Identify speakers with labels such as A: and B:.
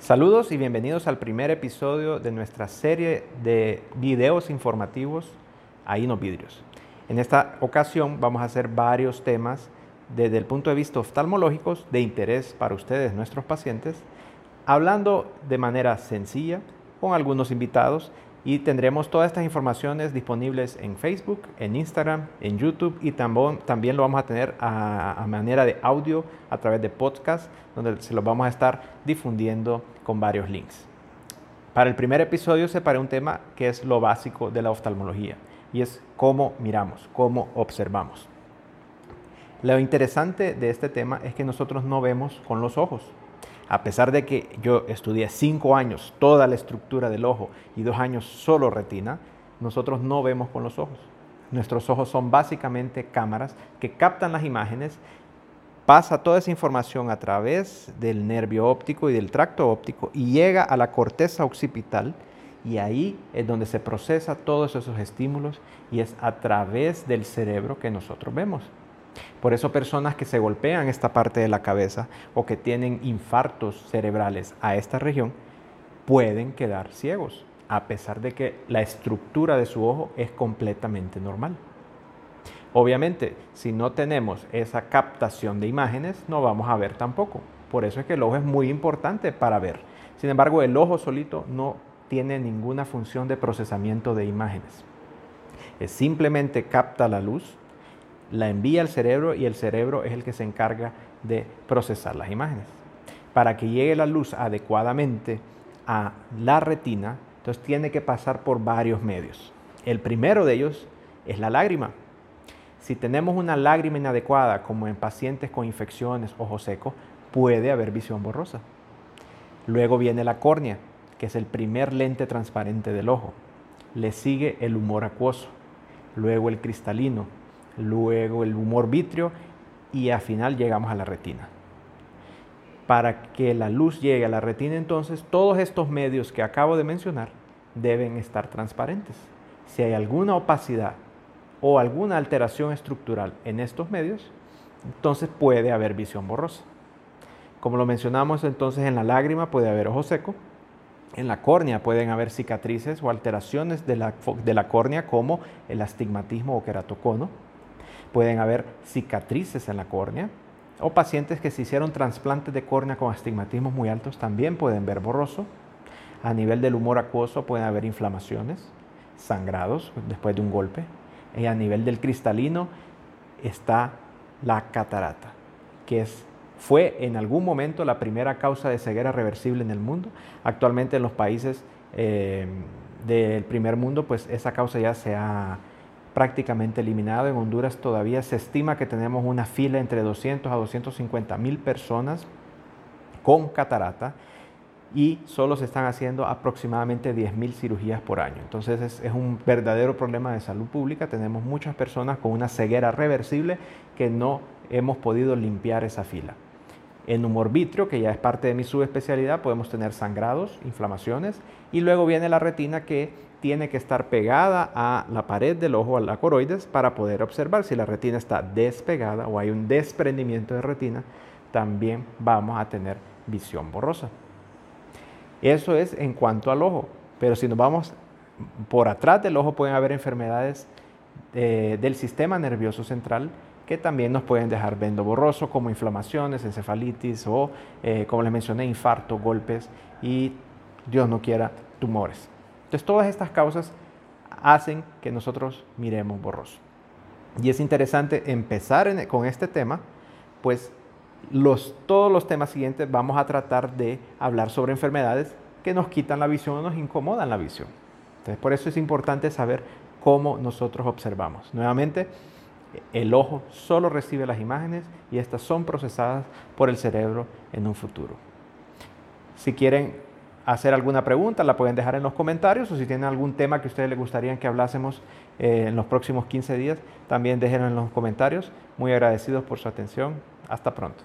A: Saludos y bienvenidos al primer episodio de nuestra serie de videos informativos Ahí no vidrios. En esta ocasión vamos a hacer varios temas desde el punto de vista oftalmológicos de interés para ustedes, nuestros pacientes, hablando de manera sencilla con algunos invitados y tendremos todas estas informaciones disponibles en Facebook, en Instagram, en YouTube y también lo vamos a tener a, manera de audio a través de podcast, donde se los vamos a estar difundiendo con varios links. Para el primer episodio separé un tema que es lo básico de la oftalmología y es cómo miramos, cómo observamos. Lo interesante de este tema es que nosotros no vemos con los ojos. A pesar de que yo estudié cinco años toda la estructura del ojo y dos años solo retina, nosotros no vemos con los ojos. Nuestros ojos son básicamente cámaras que captan las imágenes, pasa toda esa información a través del nervio óptico y del tracto óptico y llega a la corteza occipital y ahí es donde se procesa todos esos estímulos y es a través del cerebro que nosotros vemos. Por eso personas que se golpean esta parte de la cabeza o que tienen infartos cerebrales a esta región pueden quedar ciegos, a pesar de que la estructura de su ojo es completamente normal. Obviamente, si no tenemos esa captación de imágenes, no vamos a ver tampoco. Por eso es que el ojo es muy importante para ver. Sin embargo, el ojo solito no tiene ninguna función de procesamiento de imágenes. Es simplemente capta la luz, la envía al cerebro y el cerebro es el que se encarga de procesar las imágenes. Para que llegue la luz adecuadamente a la retina, entonces tiene que pasar por varios medios. El primero de ellos es la lágrima. Si tenemos una lágrima inadecuada, como en pacientes con infecciones, ojo seco, puede haber visión borrosa. Luego viene la córnea, que es el primer lente transparente del ojo. Le sigue el humor acuoso, luego el cristalino, luego el humor vítreo y al final llegamos a la retina. Para que la luz llegue a la retina entonces, todos estos medios que acabo de mencionar deben estar transparentes. Si hay alguna opacidad o alguna alteración estructural en estos medios, entonces puede haber visión borrosa. Como lo mencionamos entonces en la lágrima puede haber ojo seco, en la córnea pueden haber cicatrices o alteraciones de la, de la córnea como el astigmatismo o queratocono. Pueden haber cicatrices en la córnea o pacientes que se hicieron trasplantes de córnea con astigmatismos muy altos también pueden ver borroso. A nivel del humor acuoso pueden haber inflamaciones, sangrados después de un golpe. Y a nivel del cristalino está la catarata, que es fue en algún momento la primera causa de ceguera reversible en el mundo. Actualmente en los países eh, del primer mundo, pues esa causa ya se ha prácticamente eliminado. En Honduras todavía se estima que tenemos una fila entre 200 a 250 mil personas con catarata y solo se están haciendo aproximadamente 10 mil cirugías por año. Entonces es, es, un verdadero problema de salud pública. Tenemos muchas personas con una ceguera reversible que no hemos podido limpiar esa fila. En humor vitrio, que ya es parte de mi subespecialidad, podemos tener sangrados, inflamaciones y luego viene la retina que tiene que estar pegada a la pared del ojo, a la coroides, para poder observar si la retina está despegada o hay un desprendimiento de retina, también vamos a tener visión borrosa. Eso es en cuanto al ojo, pero si nos vamos por atrás del ojo pueden haber enfermedades eh, del sistema nervioso central que también nos pueden dejar vendo borroso, como inflamaciones, encefalitis o, eh, como les mencioné, infarto, golpes y, Dios no quiera, tumores. Entonces, todas estas causas hacen que nosotros miremos borroso. Y es interesante empezar con este tema, pues todos los temas siguientes vamos a tratar de hablar sobre enfermedades que nos quitan la visión o nos incomodan la visión. Entonces, por eso es importante saber cómo nosotros observamos. Nuevamente, el ojo solo recibe las imágenes y estas son procesadas por el cerebro en un futuro. Si quieren hacer alguna pregunta, la pueden dejar en los comentarios o si tienen algún tema que a ustedes les gustaría que hablásemos eh, en los próximos 15 días, también déjenlo en los comentarios. Muy agradecidos por su atención. Hasta pronto.